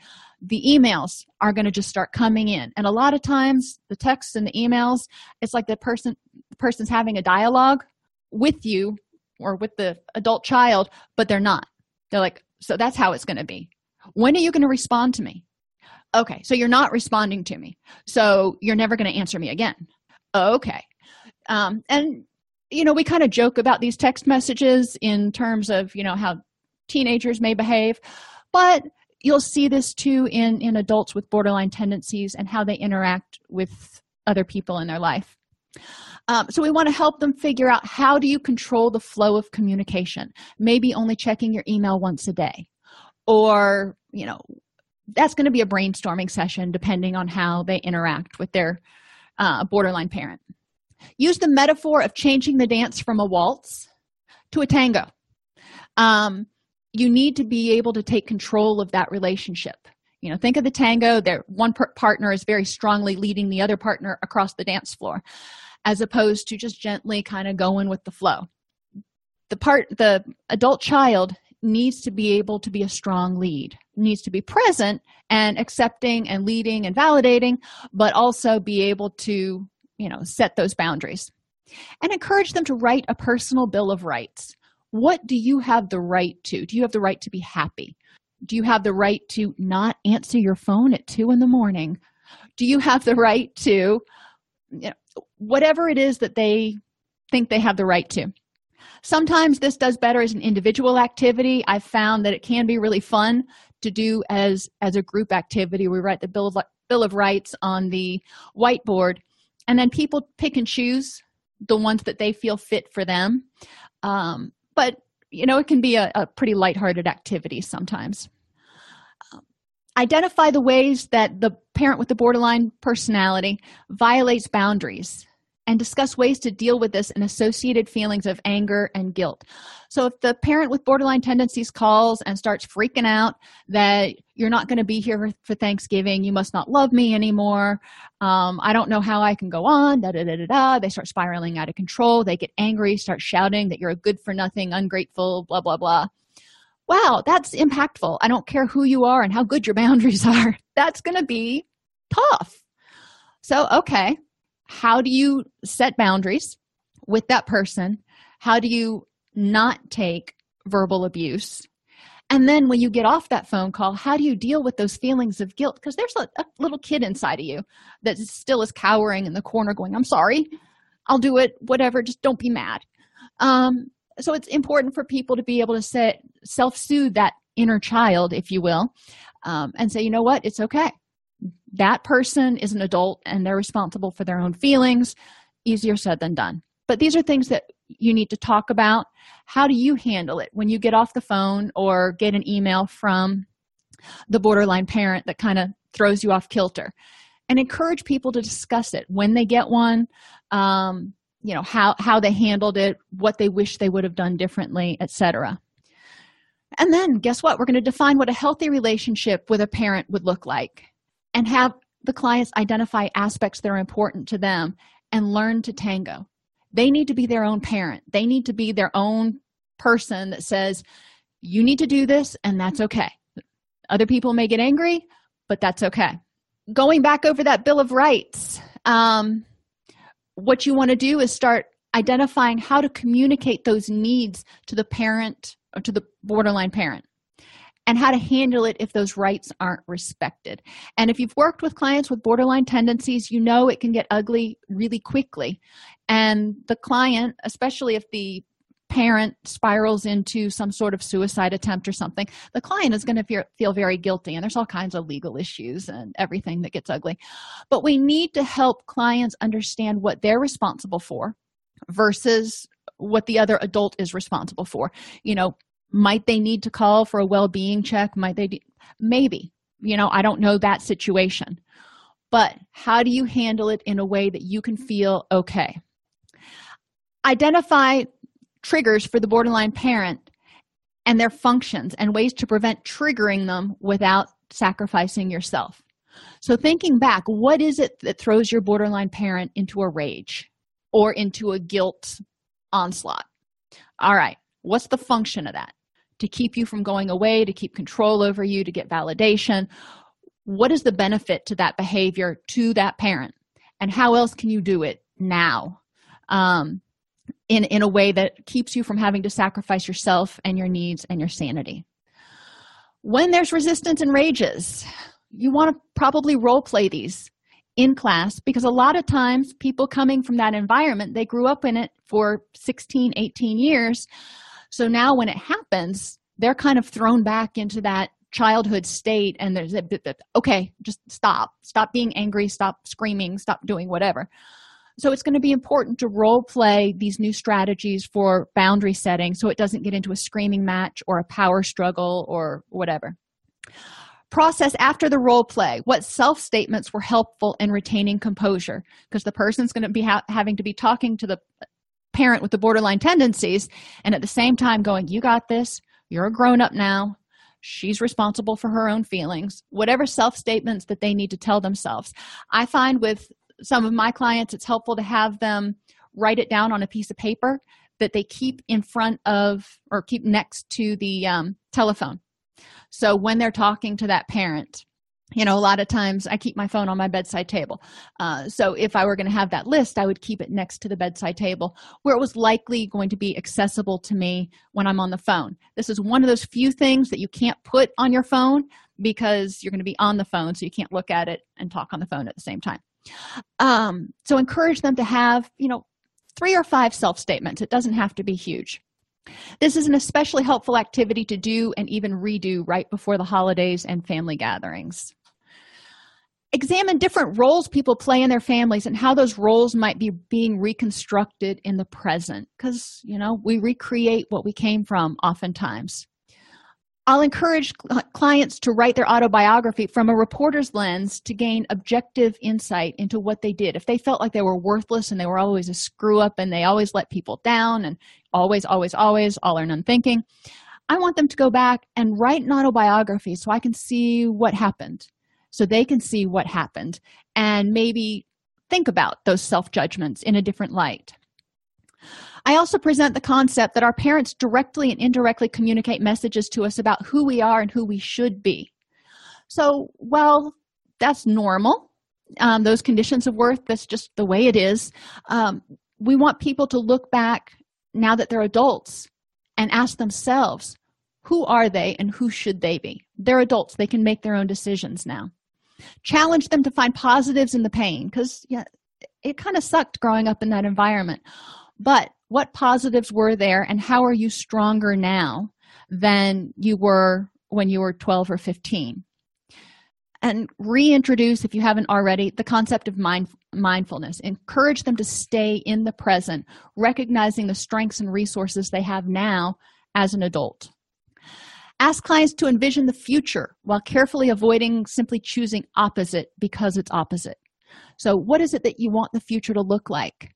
the emails are going to just start coming in. And a lot of times the texts and the emails it's like the person the person's having a dialogue with you or with the adult child but they're not. They're like so that's how it's going to be. When are you going to respond to me? Okay so you're not responding to me. So you're never going to answer me again. Okay. Um, and you know we kind of joke about these text messages in terms of you know how teenagers may behave but you'll see this too in in adults with borderline tendencies and how they interact with other people in their life. Um, so we want to help them figure out how do you control the flow of communication? Maybe only checking your email once a day. Or you know that's going to be a brainstorming session depending on how they interact with their uh, borderline parent. Use the metaphor of changing the dance from a waltz to a tango. Um, you need to be able to take control of that relationship. You know think of the tango there one per- partner is very strongly leading the other partner across the dance floor as opposed to just gently kind of going with the flow. The part the adult child needs to be able to be a strong lead needs to be present and accepting and leading and validating but also be able to you know set those boundaries and encourage them to write a personal bill of rights what do you have the right to? Do you have the right to be happy? Do you have the right to not answer your phone at two in the morning? Do you have the right to you know, whatever it is that they think they have the right to. Sometimes this does better as an individual activity. I've found that it can be really fun to do as as a group activity. We write the bill of bill of rights on the whiteboard and then people pick and choose the ones that they feel fit for them. Um, but you know it can be a, a pretty lighthearted activity sometimes. Um, identify the ways that the parent with the borderline personality violates boundaries and discuss ways to deal with this and associated feelings of anger and guilt. So, if the parent with borderline tendencies calls and starts freaking out that you're not going to be here for Thanksgiving, you must not love me anymore, um, I don't know how I can go on, da da da da da, they start spiraling out of control, they get angry, start shouting that you're a good for nothing, ungrateful, blah, blah, blah. Wow, that's impactful. I don't care who you are and how good your boundaries are. That's going to be tough. So, okay, how do you set boundaries with that person? How do you not take verbal abuse? And then when you get off that phone call how do you deal with those feelings of guilt? Because there's a, a, little kid inside of you that still is cowering in the corner going i'm sorry. I'll do it. Whatever. Just don't be mad. Um, so it's important for people to be able to set self-soothe that inner child if you will um, and say you know what? It's okay that person is an adult and they're responsible for their own feelings easier said than done. But these are things that you need to talk about. How do you handle it? When you get off the phone or get an email from the borderline parent that kind of throws you off kilter. And encourage people to discuss it. When they get one um, you know how how they handled it what they wish they would have done differently etc and then guess what? We're going to define what a healthy relationship with a parent would look like and have the clients identify aspects that are important to them and learn to tango. They need to be their own parent. They need to be their own person that says, You need to do this, and that's okay. Other people may get angry, but that's okay. Going back over that Bill of Rights, um, what you want to do is start identifying how to communicate those needs to the parent or to the borderline parent and how to handle it if those rights aren't respected. And if you've worked with clients with borderline tendencies, you know it can get ugly really quickly. And the client, especially if the parent spirals into some sort of suicide attempt or something, the client is going to feel, feel very guilty. And there's all kinds of legal issues and everything that gets ugly. But we need to help clients understand what they're responsible for versus what the other adult is responsible for. You know, might they need to call for a well-being check? Might they maybe you know i don't know that situation. But how do you handle it in a way that you can feel okay? Identify triggers for the borderline parent and their functions and ways to prevent triggering them without sacrificing yourself. So thinking back what is it that throws your borderline parent into a rage or into a guilt onslaught? All right what's the function of that to keep you from going away, to keep control over you, to get validation. What is the benefit to that behavior to that parent? And how else can you do it now um, in, in a way that keeps you from having to sacrifice yourself and your needs and your sanity? When there's resistance and rages, you want to probably role play these in class because a lot of times people coming from that environment they grew up in it for 16 18 years so now when it happens they're kind of thrown back into that childhood state and there's a bit okay just stop. Stop being angry. Stop screaming. Stop doing whatever. So it's going to be important to role play these new strategies for boundary setting so it doesn't get into a screaming match or a power struggle or whatever. Process after the role play what self statements were helpful in retaining composure because the person's going to be ha- having to be talking to the parent with the borderline tendencies and at the same time going you got this. You're a grown up now. She's responsible for her own feelings. Whatever self statements that they need to tell themselves. I find with some of my clients it's helpful to have them write it down on a piece of paper that they keep in front of or keep next to the um, telephone. So when they're talking to that parent you know a lot of times i keep my phone on my bedside table. Uh, so if i were going to have that list i would keep it next to the bedside table where it was likely going to be accessible to me when i'm on the phone. This is one of those few things that you can't put on your phone because you're going to be on the phone so you can't look at it and talk on the phone at the same time. Um, so encourage them to have you know three or five self statements it doesn't have to be huge. This is an especially helpful activity to do and even redo right before the holidays and family gatherings. Examine different roles people play in their families and how those roles might be being reconstructed in the present because, you know, we recreate what we came from oftentimes. I'll encourage clients to write their autobiography from a reporter's lens to gain objective insight into what they did. If they felt like they were worthless and they were always a screw up and they always let people down and always, always, always, all or none thinking, I want them to go back and write an autobiography so I can see what happened, so they can see what happened, and maybe think about those self judgments in a different light. I also present the concept that our parents directly and indirectly communicate messages to us about who we are and who we should be. So, well, that's normal. Um, those conditions of worth, that's just the way it is. Um, we want people to look back now that they're adults and ask themselves, who are they and who should they be? They're adults, they can make their own decisions now. Challenge them to find positives in the pain because yeah, it kind of sucked growing up in that environment. But what positives were there and how are you stronger now than you were when you were 12 or 15 and reintroduce if you haven't already the concept of mind, mindfulness. Encourage them to stay in the present recognizing the strengths and resources they have now as an adult ask clients to envision the future while carefully avoiding simply choosing opposite because it's opposite. So what is it that you want the future to look like?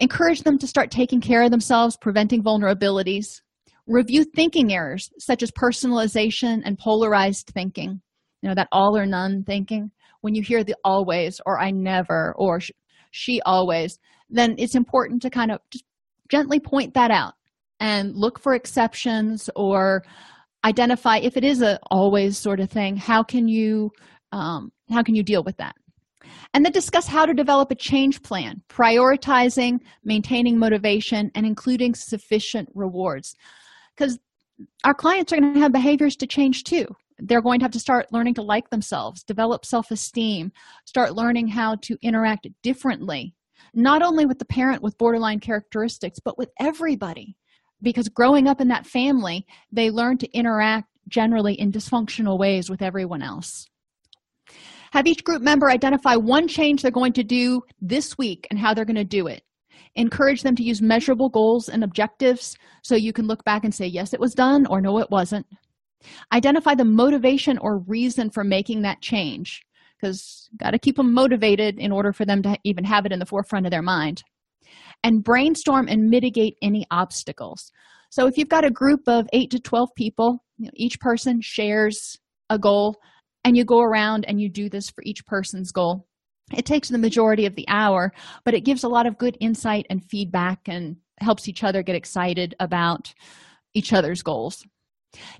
Encourage them to start taking care of themselves preventing vulnerabilities. Review thinking errors such as personalization and polarized thinking. You know that all or none thinking. When you hear the always or i never or she always then it's important to kind of just gently point that out and look for exceptions or identify if it is a always sort of thing how can you um, how can you deal with that and then discuss how to develop a change plan, prioritizing, maintaining motivation, and including sufficient rewards. Because our clients are going to have behaviors to change too. They're going to have to start learning to like themselves, develop self esteem, start learning how to interact differently, not only with the parent with borderline characteristics, but with everybody. Because growing up in that family, they learn to interact generally in dysfunctional ways with everyone else. Have each group member identify one change they're going to do this week and how they're going to do it. Encourage them to use measurable goals and objectives so you can look back and say, yes, it was done, or no, it wasn't. Identify the motivation or reason for making that change because got to keep them motivated in order for them to even have it in the forefront of their mind. And brainstorm and mitigate any obstacles. So if you've got a group of 8 to 12 people, you know, each person shares a goal and you go around and you do this for each person's goal it takes the majority of the hour but it gives a lot of good insight and feedback and helps each other get excited about each other's goals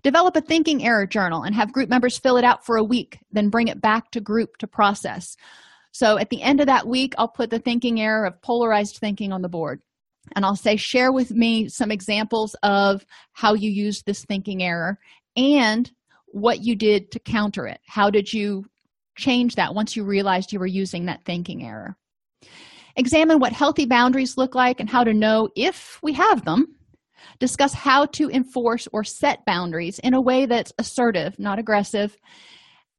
develop a thinking error journal and have group members fill it out for a week then bring it back to group to process so at the end of that week i'll put the thinking error of polarized thinking on the board. And i'll say share with me some examples of how you use this thinking error and what you did to counter it. How did you change that once you realized you were using that thinking error? Examine what healthy boundaries look like and how to know if we have them. Discuss how to enforce or set boundaries in a way that's assertive not aggressive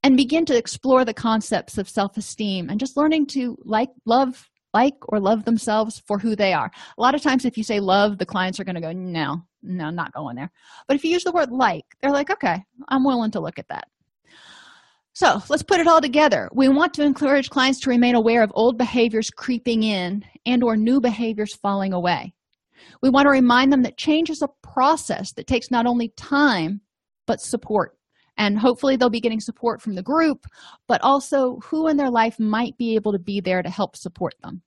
and begin to explore the concepts of self-esteem and just learning to like love like or love themselves for who they are. A lot of times if you say love the clients are going to go no no not going there. But if you use the word like they're like okay i'm willing to look at that. So let's put it all together. We want to encourage clients to remain aware of old behaviors creeping in and or new behaviors falling away. We want to remind them that change is a process that takes not only time, but support. And hopefully, they'll be getting support from the group, but also who in their life might be able to be there to help support them.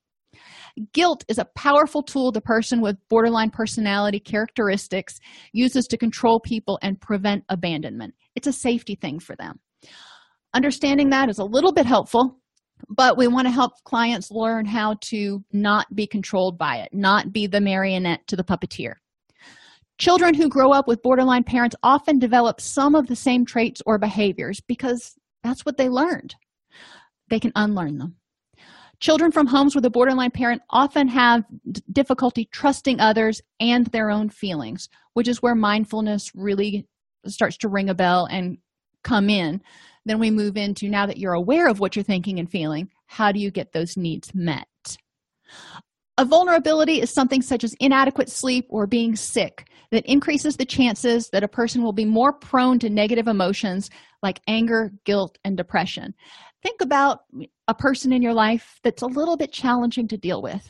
Guilt is a powerful tool the person with borderline personality characteristics uses to control people and prevent abandonment. It's a safety thing for them. Understanding that is a little bit helpful, but we want to help clients learn how to not be controlled by it, not be the marionette to the puppeteer. Children who grow up with borderline parents often develop some of the same traits or behaviors because that's what they learned. They can unlearn them. Children from homes with a borderline parent often have difficulty trusting others and their own feelings, which is where mindfulness really starts to ring a bell and come in. Then we move into now that you're aware of what you're thinking and feeling, how do you get those needs met? A vulnerability is something such as inadequate sleep or being sick that increases the chances that a person will be more prone to negative emotions like anger, guilt, and depression. Think about a person in your life that's a little bit challenging to deal with.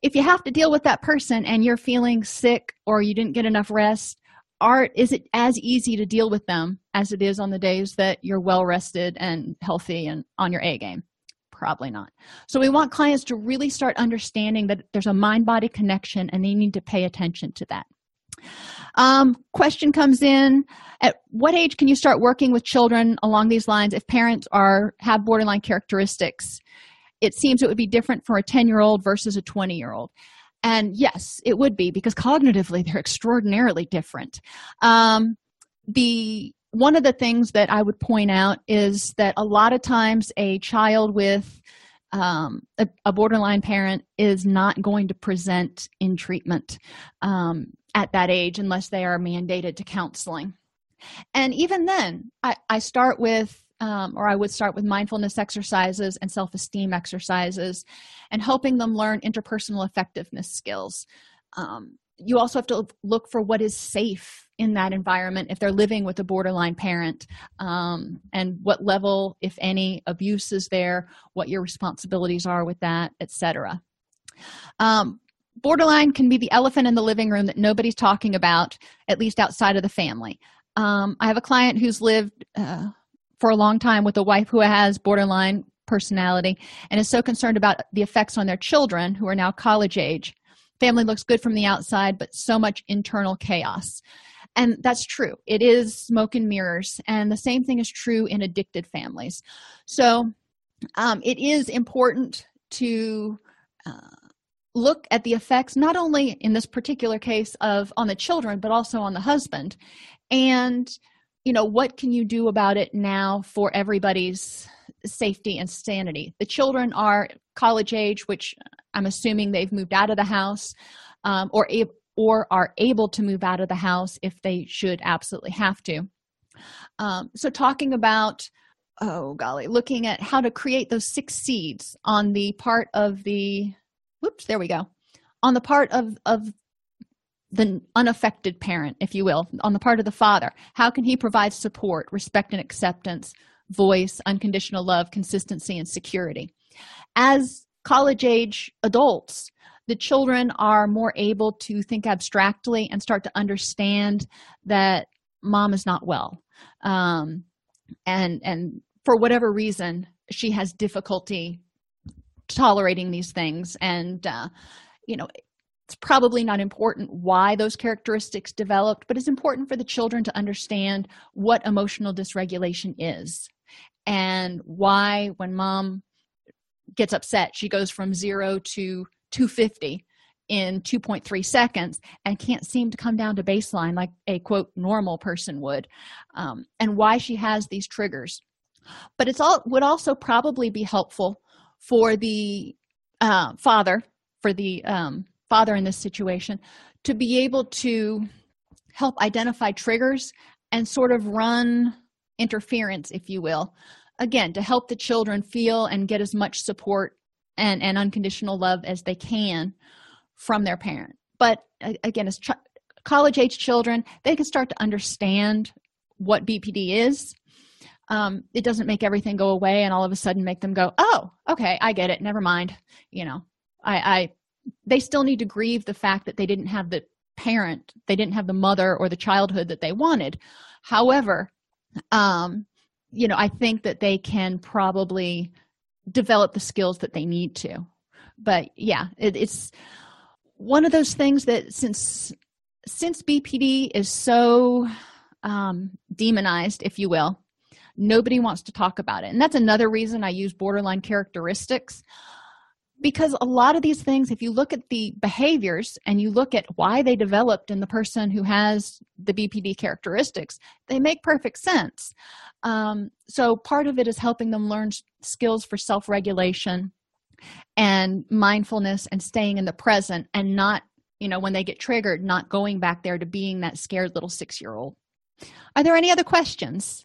If you have to deal with that person and you're feeling sick or you didn't get enough rest art is it as easy to deal with them as it is on the days that you're well rested and healthy and on your a game? Probably not. So we want clients to really start understanding that there's a mind body connection and they need to pay attention to that um, question comes in. At what age can you start working with children along these lines if parents are have borderline characteristics? It seems it would be different for a 10 year old versus a 20 year old and yes it would be because cognitively they're extraordinarily different. Um, the one of the things that i would point out is that a lot of times a child with um, a, a, borderline parent is not going to present in treatment. Um, at that age unless they are mandated to counseling. And even then i, I start with um, or i would start with mindfulness exercises and self-esteem exercises and helping them learn interpersonal effectiveness skills. Um, you also have to look for what is safe in that environment if they're living with a borderline parent um, and what level if any abuse is there what your responsibilities are with that etc um, borderline can be the elephant in the living room that nobody's talking about at least outside of the family. Um, i have a client who's lived uh, for a long time with a wife who has borderline personality and is so concerned about the effects on their children who are now college age. Family looks good from the outside but so much internal chaos. And that's true. It is smoke and mirrors and the same thing is true in addicted families. So um, it is important to uh, look at the effects not only in this particular case of on the children but also on the husband. And you know what can you do about it now for everybody's safety and sanity? The children are college age which i'm assuming they've moved out of the house um, or or are able to move out of the house if they should absolutely have to. Um, so talking about oh golly looking at how to create those six seeds on the part of the whoops there we go. On the part of of the unaffected parent if you will on the part of the father how can he provide support respect and acceptance voice unconditional love consistency and security? As college age adults the children are more able to think abstractly and start to understand that mom is not well. Um, and and for whatever reason she has difficulty tolerating these things. And uh, you know it's probably not important why those characteristics developed but it's important for the children to understand what emotional dysregulation is and why when mom gets upset she goes from 0 to 250 in 2.3 seconds and can't seem to come down to baseline like a quote normal person would um, and why she has these triggers. But it's all would also probably be helpful for the uh, father for the um, father in this situation to be able to help identify triggers and sort of run interference if you will again to help the children feel and get as much support and, and unconditional love as they can from their parent. But again as ch- college age children they can start to understand what bpd is um, it doesn't make everything go away and all of a sudden make them go oh okay i get it never mind you know. I i they still need to grieve the fact that they didn't have the parent they didn't have the mother or the childhood that they wanted. However um you know i think that they can probably develop the skills that they need to. But yeah it, it's one of those things that since since bpd is so um, demonized if you will nobody wants to talk about it. And that's another reason i use borderline characteristics. Because a lot of these things if you look at the behaviors and you look at why they developed in the person who has the bpd characteristics they make perfect sense. Um, so part of it is helping them learn skills for self-regulation and mindfulness and staying in the present and not you know when they get triggered not going back there to being that scared little six year old are there any other questions